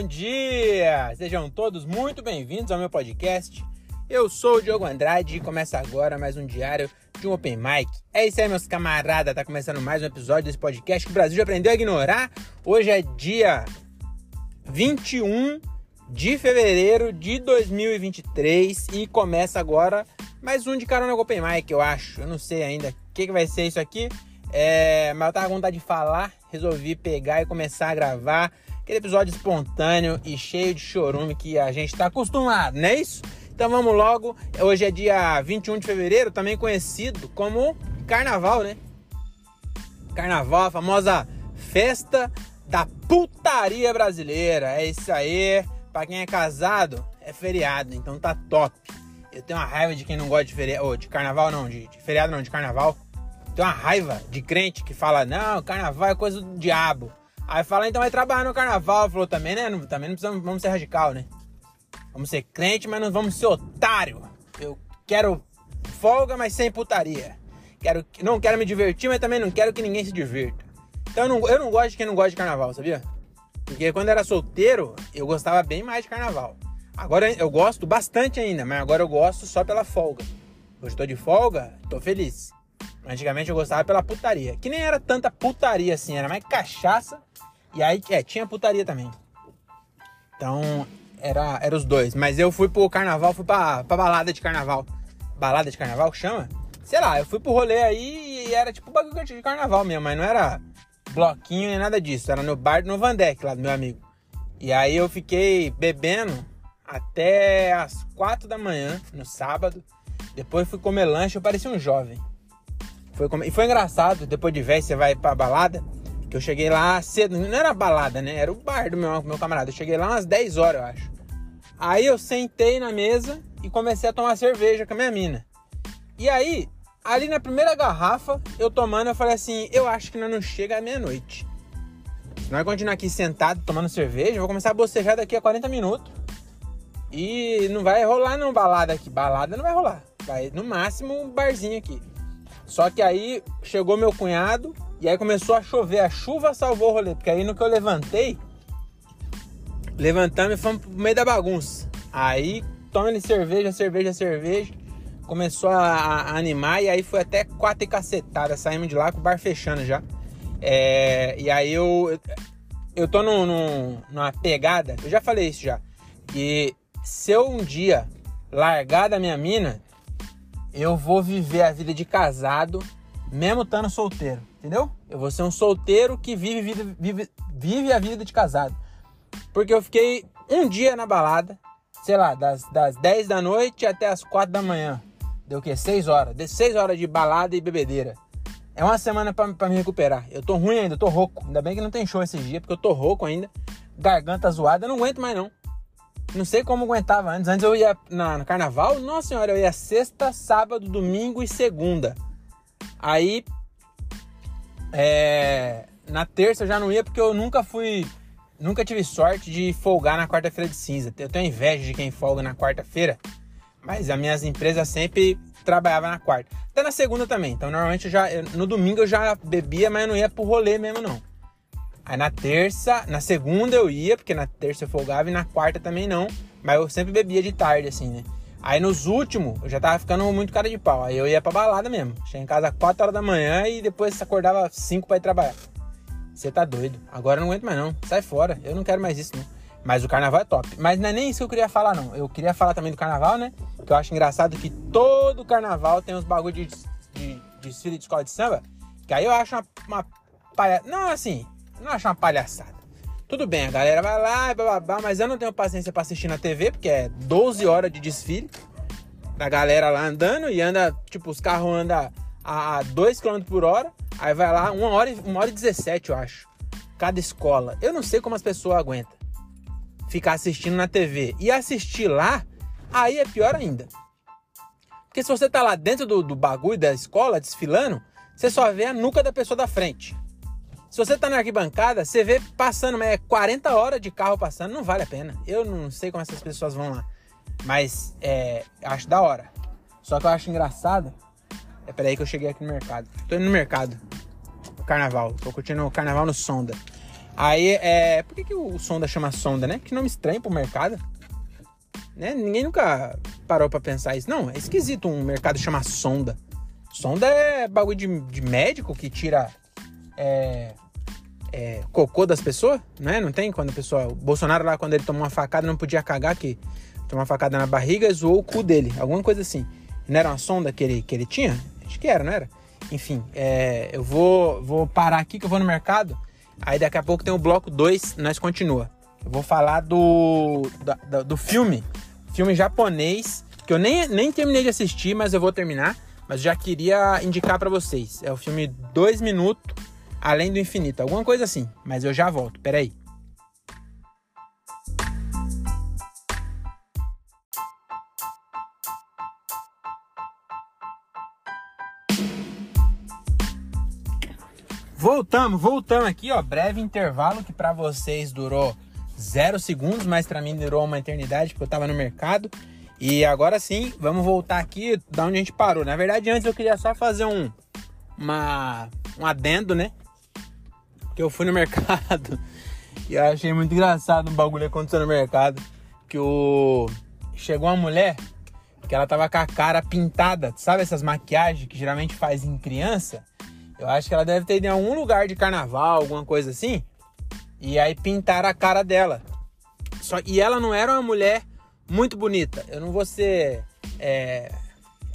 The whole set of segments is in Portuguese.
bom dia! Sejam todos muito bem-vindos ao meu podcast. Eu sou o Diogo Andrade e começa agora mais um diário de um Open Mic. É isso aí, meus camaradas, tá começando mais um episódio desse podcast que o Brasil já aprendeu a ignorar. Hoje é dia 21 de fevereiro de 2023 e começa agora mais um de Carona com Open Mic, eu acho. Eu não sei ainda o que, que vai ser isso aqui, é... mas eu tava com vontade de falar, resolvi pegar e começar a gravar aquele episódio espontâneo e cheio de chorume que a gente está acostumado, não é isso? Então vamos logo. Hoje é dia 21 de fevereiro, também conhecido como Carnaval, né? Carnaval, a famosa festa da putaria brasileira. É isso aí. Para quem é casado, é feriado, então tá top. Eu tenho uma raiva de quem não gosta de feriado, oh, de carnaval não, de, de feriado não, de carnaval. Tenho uma raiva de crente que fala: "Não, carnaval é coisa do diabo". Aí fala, então vai trabalhar no carnaval. Falou, também, né? Também não precisamos vamos ser radical, né? Vamos ser crente, mas não vamos ser otário. Eu quero folga, mas sem putaria. Quero, não quero me divertir, mas também não quero que ninguém se divirta. Então eu não, eu não gosto de quem não gosta de carnaval, sabia? Porque quando eu era solteiro, eu gostava bem mais de carnaval. Agora eu gosto bastante ainda, mas agora eu gosto só pela folga. Hoje tô de folga, tô feliz. Antigamente eu gostava pela putaria. Que nem era tanta putaria assim, era mais cachaça e aí, é, tinha putaria também. Então, era, era os dois. Mas eu fui pro carnaval, fui pra, pra balada de carnaval. Balada de carnaval que chama? Sei lá, eu fui pro rolê aí e era tipo bagulho de carnaval mesmo, mas não era bloquinho nem nada disso. Era no bar do Vandeck, lá do meu amigo. E aí eu fiquei bebendo até as quatro da manhã, no sábado. Depois fui comer lanche, eu parecia um jovem. Foi comer... E foi engraçado, depois de velho você vai pra balada. Que eu cheguei lá cedo, não era balada, né? Era o bar do meu, meu camarada. Eu cheguei lá umas 10 horas, eu acho. Aí eu sentei na mesa e comecei a tomar cerveja com a minha mina. E aí, ali na primeira garrafa, eu tomando, eu falei assim: eu acho que nós não chega à meia-noite. Se nós continuar aqui sentado tomando cerveja, eu vou começar a bocejar daqui a 40 minutos. E não vai rolar não balada aqui. Balada não vai rolar. Vai no máximo um barzinho aqui. Só que aí chegou meu cunhado e aí começou a chover. A chuva salvou o rolê. Porque aí no que eu levantei, levantamos e fomos pro meio da bagunça. Aí tomando cerveja, cerveja, cerveja. Começou a, a, animar e aí foi até quatro e cacetada. Saímos de lá com o bar fechando já. É, e aí eu, eu tô num, num, numa pegada, eu já falei isso já. Que se eu um dia largar da minha mina, eu vou viver a vida de casado, mesmo estando solteiro. Entendeu? Eu vou ser um solteiro que vive, vive, vive, a vida de casado. Porque eu fiquei um dia na balada, sei lá, das, das 10 da noite até as 4 da manhã. Deu o quê? 6 horas. De 6 horas de balada e bebedeira. É uma semana para me recuperar. Eu tô ruim ainda, eu tô rouco. Ainda bem que não tem show esses dias, porque eu tô rouco ainda. Garganta zoada, eu não aguento mais não. Não sei como aguentava antes. Antes eu ia na, no carnaval, nossa senhora, eu ia sexta, sábado, domingo e segunda. Aí é, na terça eu já não ia porque eu nunca fui. Nunca tive sorte de folgar na quarta-feira de cinza. Eu tenho inveja de quem folga na quarta-feira, mas as minhas empresas sempre trabalhavam na quarta. Até na segunda também. Então normalmente eu já. No domingo eu já bebia, mas eu não ia pro rolê mesmo, não. Aí na terça, na segunda eu ia, porque na terça eu folgava, e na quarta também não. Mas eu sempre bebia de tarde, assim, né? Aí nos últimos, eu já tava ficando muito cara de pau. Aí eu ia pra balada mesmo. Cheguei em casa às 4 horas da manhã e depois acordava 5 pra ir trabalhar. Você tá doido. Agora eu não aguento mais não. Sai fora. Eu não quero mais isso, não. Mas o carnaval é top. Mas não é nem isso que eu queria falar, não. Eu queria falar também do carnaval, né? Que eu acho engraçado que todo carnaval tem uns bagulho de, de, de desfile de escola de samba. Que aí eu acho uma, uma palha... Não, assim, não acho uma palhaçada. Tudo bem, a galera vai lá e bababá, mas eu não tenho paciência para assistir na TV, porque é 12 horas de desfile. Da galera lá andando e anda, tipo, os carros andam a 2 km por hora. Aí vai lá, 1 hora, hora e 17, eu acho. Cada escola. Eu não sei como as pessoas aguentam ficar assistindo na TV. E assistir lá, aí é pior ainda. Porque se você tá lá dentro do, do bagulho da escola, desfilando, você só vê a nuca da pessoa da frente. Se você tá na arquibancada, você vê passando, mas é 40 horas de carro passando, não vale a pena. Eu não sei como essas pessoas vão lá. Mas é, acho da hora. Só que eu acho engraçado. É peraí que eu cheguei aqui no mercado. Tô indo no mercado. Carnaval. Tô curtindo o carnaval no Sonda. Aí, é. Por que, que o sonda chama sonda, né? Que nome estranho pro mercado. Né? Ninguém nunca parou pra pensar isso. Não, é esquisito um mercado chamar sonda. Sonda é bagulho de, de médico que tira é, é, cocô das pessoas, né? Não tem? Quando a pessoa. O Bolsonaro lá, quando ele tomou uma facada, não podia cagar, que tomou uma facada na barriga e zoou o cu dele. Alguma coisa assim. Não era uma sonda que ele, que ele tinha? Acho que era, não era? Enfim, é, eu vou, vou parar aqui que eu vou no mercado. Aí daqui a pouco tem o bloco 2, nós continua. Eu vou falar do, do, do filme, filme japonês, que eu nem, nem terminei de assistir, mas eu vou terminar. Mas já queria indicar para vocês. É o filme 2 Minutos Além do Infinito, alguma coisa assim. Mas eu já volto, peraí. Voltamos, voltamos aqui, ó. Breve intervalo que para vocês durou zero segundos, mas para mim durou uma eternidade porque eu tava no mercado. E agora sim, vamos voltar aqui da onde a gente parou. Na verdade, antes eu queria só fazer um uma um adendo, né? Que eu fui no mercado e achei muito engraçado um bagulho acontecendo no mercado, que o chegou uma mulher que ela tava com a cara pintada, sabe essas maquiagens que geralmente faz em criança? Eu acho que ela deve ter ido em algum lugar de carnaval, alguma coisa assim. E aí pintaram a cara dela. Só, e ela não era uma mulher muito bonita. Eu não vou ser é,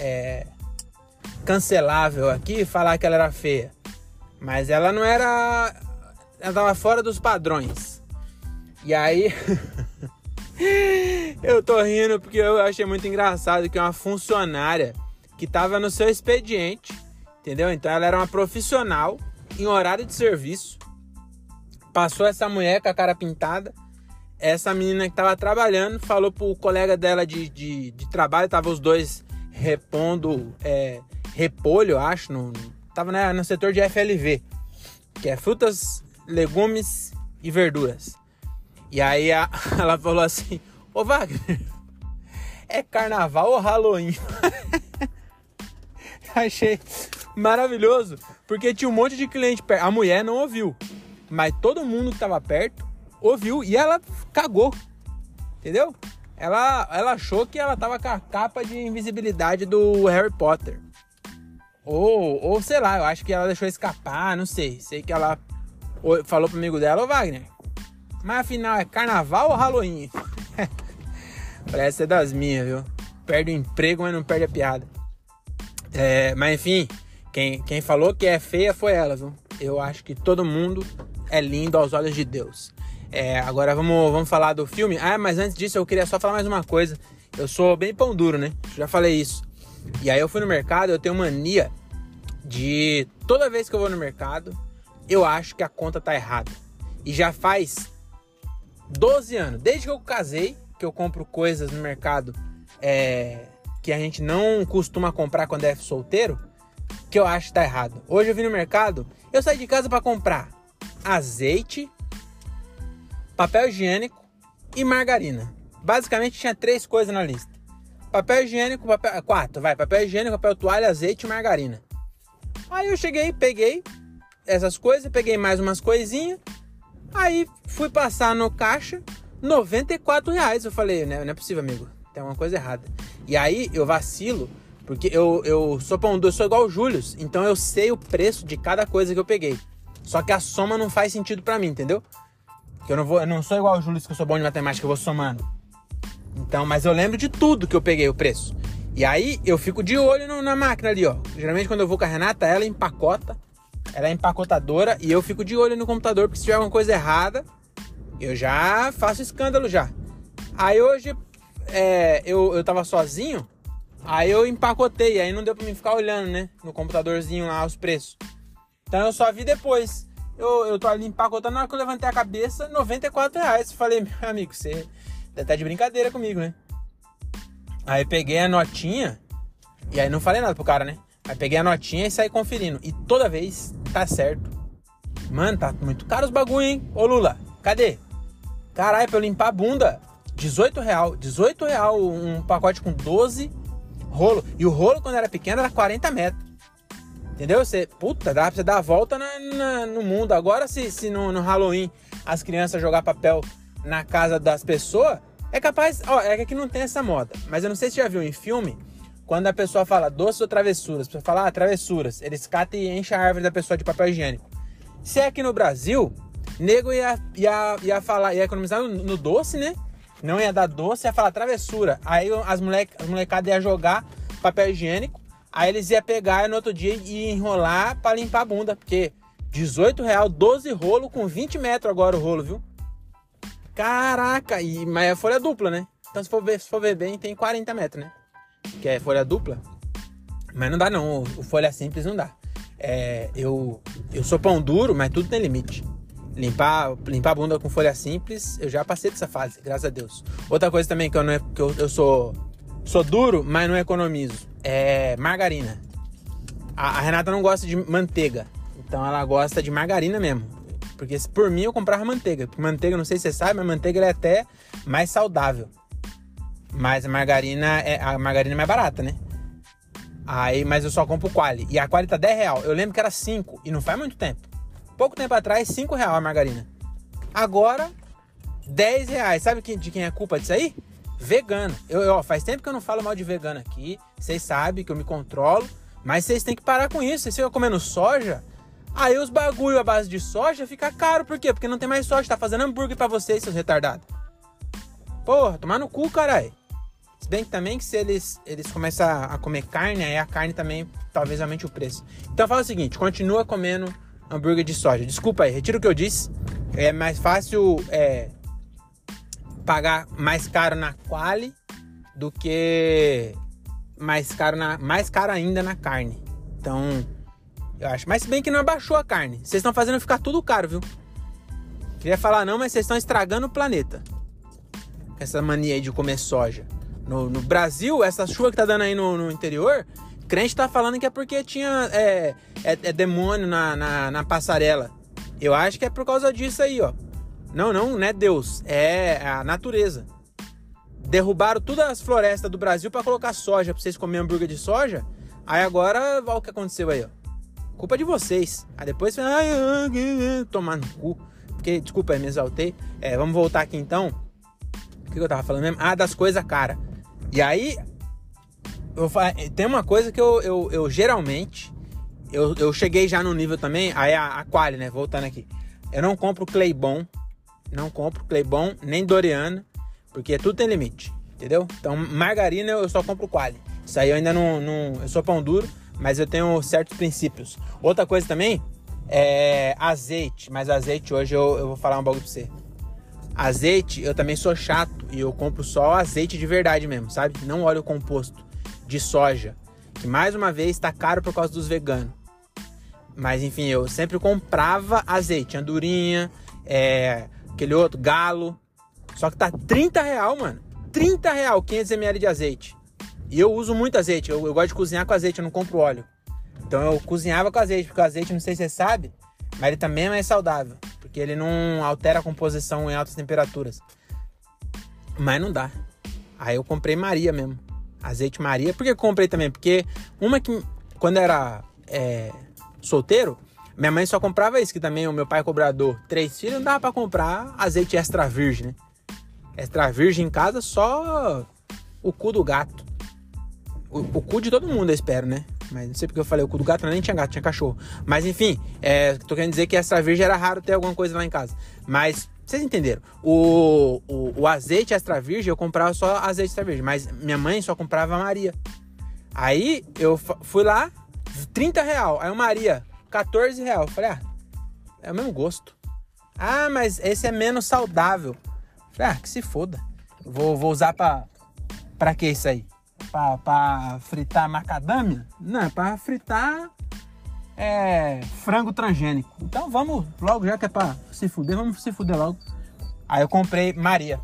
é, cancelável aqui e falar que ela era feia. Mas ela não era. Ela tava fora dos padrões. E aí. eu tô rindo porque eu achei muito engraçado que uma funcionária que tava no seu expediente Entendeu? Então ela era uma profissional em horário de serviço. Passou essa mulher com a cara pintada. Essa menina que estava trabalhando falou pro colega dela de, de, de trabalho, tava os dois repondo é, repolho, acho, no, tava né, no setor de FLV, que é frutas, legumes e verduras. E aí a, ela falou assim: Ô Wagner, é carnaval ou Halloween? Achei maravilhoso, porque tinha um monte de cliente perto. A mulher não ouviu, mas todo mundo que tava perto ouviu e ela cagou. Entendeu? Ela, ela achou que ela tava com a capa de invisibilidade do Harry Potter. Ou, ou sei lá, eu acho que ela deixou escapar, não sei. Sei que ela falou pro amigo dela, ô Wagner, mas afinal é carnaval ou Halloween? Parece ser das minhas, viu? Perde o emprego, mas não perde a piada. É, mas enfim, quem, quem falou que é feia foi ela, viu? Eu acho que todo mundo é lindo aos olhos de Deus. É, agora vamos, vamos falar do filme. Ah, mas antes disso eu queria só falar mais uma coisa. Eu sou bem pão duro, né? Já falei isso. E aí eu fui no mercado, eu tenho mania de toda vez que eu vou no mercado, eu acho que a conta tá errada. E já faz 12 anos, desde que eu casei, que eu compro coisas no mercado é, que a gente não costuma comprar quando é solteiro que eu acho que tá errado. Hoje eu vim no mercado, eu saí de casa para comprar azeite, papel higiênico e margarina. Basicamente tinha três coisas na lista. Papel higiênico, papel, quatro, vai, papel higiênico, papel toalha, azeite e margarina. Aí eu cheguei, peguei essas coisas, peguei mais umas coisinhas. Aí fui passar no caixa, 94 reais. Eu falei, não, é possível, amigo. Tem uma coisa errada. E aí eu vacilo porque eu, eu sou pão doce, sou igual o Júlio, então eu sei o preço de cada coisa que eu peguei. Só que a soma não faz sentido para mim, entendeu? Que eu não vou, eu não sou igual o Júlio, que eu sou bom de matemática, eu vou somando. Então, mas eu lembro de tudo que eu peguei o preço. E aí eu fico de olho no, na máquina ali, ó. Geralmente quando eu vou com a Renata, ela empacota, ela é empacotadora e eu fico de olho no computador, porque se tiver alguma coisa errada, eu já faço escândalo já. Aí hoje é, eu, eu tava sozinho, Aí eu empacotei, aí não deu pra mim ficar olhando, né? No computadorzinho lá os preços. Então eu só vi depois. Eu, eu tô ali empacotando, na hora que eu levantei a cabeça, 94 reais. Falei, meu amigo, você tá de brincadeira comigo, né? Aí peguei a notinha, e aí não falei nada pro cara, né? Aí peguei a notinha e saí conferindo. E toda vez tá certo. Mano, tá muito caro os bagulho, hein? Ô Lula, cadê? Caralho, pra eu limpar a bunda, 18 real. 18 real um pacote com 12 rolo. E o rolo, quando era pequeno, era 40 metros. Entendeu? Você, puta, dá pra você dar a volta na, na, no mundo. Agora, se, se no, no Halloween as crianças jogar papel na casa das pessoas, é capaz. Ó, é que aqui não tem essa moda. Mas eu não sei se já viu em filme, quando a pessoa fala doces ou travessuras, a pessoa fala ah, travessuras, eles catam e enchem a árvore da pessoa de papel higiênico. Se é aqui no Brasil, nego ia, ia, ia falar, ia economizar no, no doce, né? Não ia dar doce, ia falar travessura. Aí as, moleque, as molecadas iam jogar papel higiênico Aí eles iam pegar no outro dia e enrolar para limpar a bunda, porque 18 real, 12 rolo com 20 metros agora o rolo, viu? Caraca, e, mas é folha dupla, né? Então se for ver, se for ver bem, tem 40 metros, né? Que é folha dupla. Mas não dá não, o, folha simples não dá. É, eu, eu sou pão duro, mas tudo tem limite. Limpar, limpar a bunda com folha simples, eu já passei dessa fase, graças a Deus. Outra coisa também que eu não é, que eu, eu sou sou duro, mas não economizo é margarina. A, a, Renata não gosta de manteiga, então ela gosta de margarina mesmo. Porque por mim eu comprava manteiga. Porque manteiga, não sei se você sabe, mas manteiga é até mais saudável. Mas a margarina é, a margarina é mais barata, né? Aí, mas eu só compro Quali. E a Quali tá 10 real. Eu lembro que era 5 e não faz muito tempo. Pouco tempo atrás, 5 real a margarina. Agora, 10 reais. Sabe de quem é a culpa disso aí? vegano. Eu, eu, faz tempo que eu não falo mal de vegano aqui. Vocês sabem que eu me controlo. Mas vocês têm que parar com isso. Vocês ficam comendo soja. Aí os bagulho à base de soja fica caro. Por quê? Porque não tem mais soja. Tá fazendo hambúrguer para vocês, seus retardados. Porra, tomar no cu, caralho. Se bem que também que se eles, eles começam a comer carne, aí a carne também talvez aumente o preço. Então fala o seguinte, continua comendo hambúrguer de soja. Desculpa aí, retiro o que eu disse. É mais fácil é, pagar mais caro na quali do que mais caro na mais caro ainda na carne. Então, eu acho, mas se bem que não abaixou a carne. Vocês estão fazendo ficar tudo caro, viu? Queria falar não, mas vocês estão estragando o planeta. Essa mania aí de comer soja. No, no Brasil, essa chuva que tá dando aí no, no, interior, crente tá falando que é porque tinha é, é, é demônio na, na, na passarela. Eu acho que é por causa disso aí, ó. Não, não, não é Deus, é a natureza. Derrubaram todas as florestas do Brasil para colocar soja, para vocês comerem hambúrguer de soja. Aí agora, olha o que aconteceu aí, ó. Culpa de vocês. Aí depois, ai, tomar no cu. Porque, desculpa, me exaltei. É, vamos voltar aqui então. O que eu tava falando mesmo? Ah, das coisas cara. E aí, eu, tem uma coisa que eu, eu, eu geralmente, eu, eu cheguei já no nível também, aí a, a Quali, né? Voltando aqui. Eu não compro Claybon não compro Claybon nem Doriana, porque tudo tem limite, entendeu? Então, margarina eu só compro Quali. Isso aí eu ainda não, não. Eu sou pão duro, mas eu tenho certos princípios. Outra coisa também é azeite, mas azeite hoje eu, eu vou falar um bagulho pra você. Azeite, eu também sou chato e eu compro só azeite de verdade mesmo, sabe? Não óleo composto de soja, que mais uma vez está caro por causa dos veganos. Mas enfim, eu sempre comprava azeite, andorinha, é, aquele outro, galo. Só que tá 30 real, mano. 30 real 500 ml de azeite. E eu uso muito azeite. Eu, eu, gosto de cozinhar com azeite, eu não compro óleo. Então eu cozinhava com azeite, porque o azeite, não sei se você sabe, mas ele também é mais saudável. Porque ele não altera a composição em altas temperaturas. Mas não dá. Aí eu comprei Maria mesmo. Azeite Maria. Por que eu comprei também? Porque uma que, quando era é, solteiro, minha mãe só comprava isso, que também o meu pai é cobrador. Três filhos, não dava pra comprar azeite extra virgem, né? Extra virgem em casa, só o cu do gato. O, o, cu de todo mundo, eu espero, né? Mas não sei porque eu falei o cu do gato, nem tinha gato, tinha cachorro. Mas enfim, é, tô querendo dizer que extra virgem era raro ter alguma coisa lá em casa. Mas vocês entenderam? O, o, o, azeite extra virgem, eu comprava só azeite extra virgem. Mas minha mãe só comprava Maria. Aí eu fui lá, 30 real. Aí o Maria, 14 reais. Eu falei, ah, é o mesmo gosto. Ah, mas esse é menos saudável. Eu falei, ah, que se foda. Vou, vou usar pra. Pra que isso aí? Pra fritar macadâmia? Não, é pra fritar é, frango transgênico. Então vamos logo, já que é pra se fuder, vamos se fuder logo. Aí eu comprei Maria.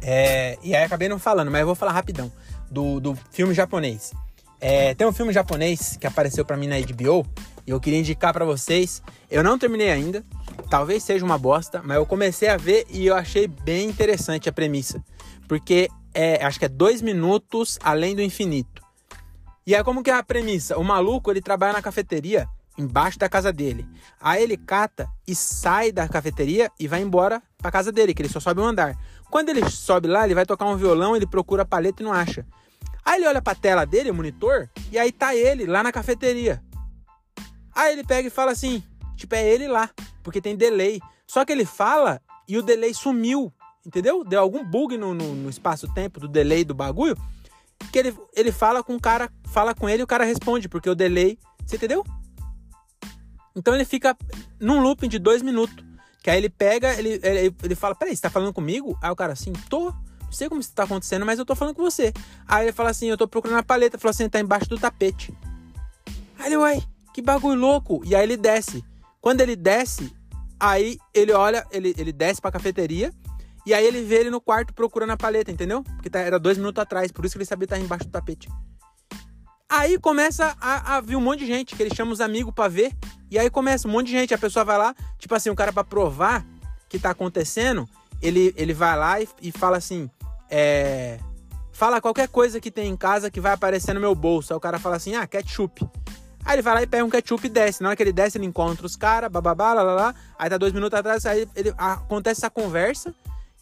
É, e aí acabei não falando, mas eu vou falar rapidão. Do, do filme japonês. É, tem um filme japonês que apareceu para mim na HBO e eu queria indicar para vocês. Eu não terminei ainda, talvez seja uma bosta, mas eu comecei a ver e eu achei bem interessante a premissa, porque é, acho que é dois minutos além do infinito. E aí como que é a premissa? O maluco, ele trabalha na cafeteria embaixo da casa dele. Aí ele cata e sai da cafeteria e vai embora pra casa dele, que ele só sobe um andar. Quando ele sobe lá, ele vai tocar um violão, ele procura a paleta e não acha. Aí ele olha pra tela dele, o monitor, e aí tá ele lá na cafeteria. Aí ele pega e fala assim, tipo, é ele lá, porque tem delay. Só que ele fala e o delay sumiu, entendeu? Deu algum bug no, no, no espaço-tempo do delay do bagulho, que ele, ele fala com o cara, fala com ele e o cara responde, porque o delay, você entendeu? Então ele fica num looping de dois minutos. Que aí ele pega, ele, ele, ele fala, peraí, você tá falando comigo? Aí o cara assim, tô. Não sei como isso tá acontecendo, mas eu tô falando com você. Aí ele fala assim, eu tô procurando a paleta. Fala assim, tá embaixo do tapete. Aí ele, uai, que bagulho louco. E aí ele desce. Quando ele desce, aí ele olha, ele, ele desce pra cafeteria. E aí ele vê ele no quarto procurando a paleta, entendeu? Porque tá, era dois minutos atrás, por isso que ele sabia estar embaixo do tapete. Aí começa a, a vir um monte de gente, que ele chama os amigos para ver. E aí começa um monte de gente. A pessoa vai lá, tipo assim, o cara para provar que tá acontecendo, ele, ele vai lá e, e fala assim: é, Fala qualquer coisa que tem em casa que vai aparecer no meu bolso. Aí o cara fala assim: Ah, ketchup. Aí ele vai lá e pega um ketchup e desce. Na hora que ele desce, ele encontra os caras, bababá, lá, lá, lá. Aí tá dois minutos atrás, aí ele, acontece essa conversa.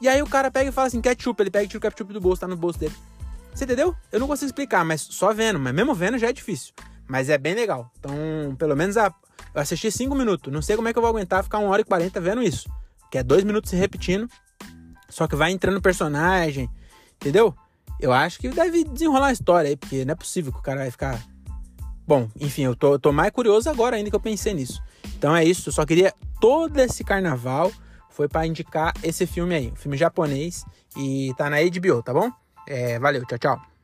E aí o cara pega e fala assim: ketchup. Ele pega e tira o ketchup do bolso, tá no bolso dele. Você entendeu? Eu não consigo explicar, mas só vendo. Mas mesmo vendo já é difícil. Mas é bem legal. Então, pelo menos a, eu assisti 5 minutos. Não sei como é que eu vou aguentar ficar 1 hora e 40 vendo isso. Que é 2 minutos se repetindo. Só que vai entrando personagem. Entendeu? Eu acho que deve desenrolar a história aí, porque não é possível que o cara vai ficar. Bom, enfim, eu tô, eu tô mais curioso agora ainda que eu pensei nisso. Então é isso. Eu só queria todo esse carnaval foi para indicar esse filme aí, um filme japonês e tá na HBO, tá bom? É, valeu, tchau, tchau.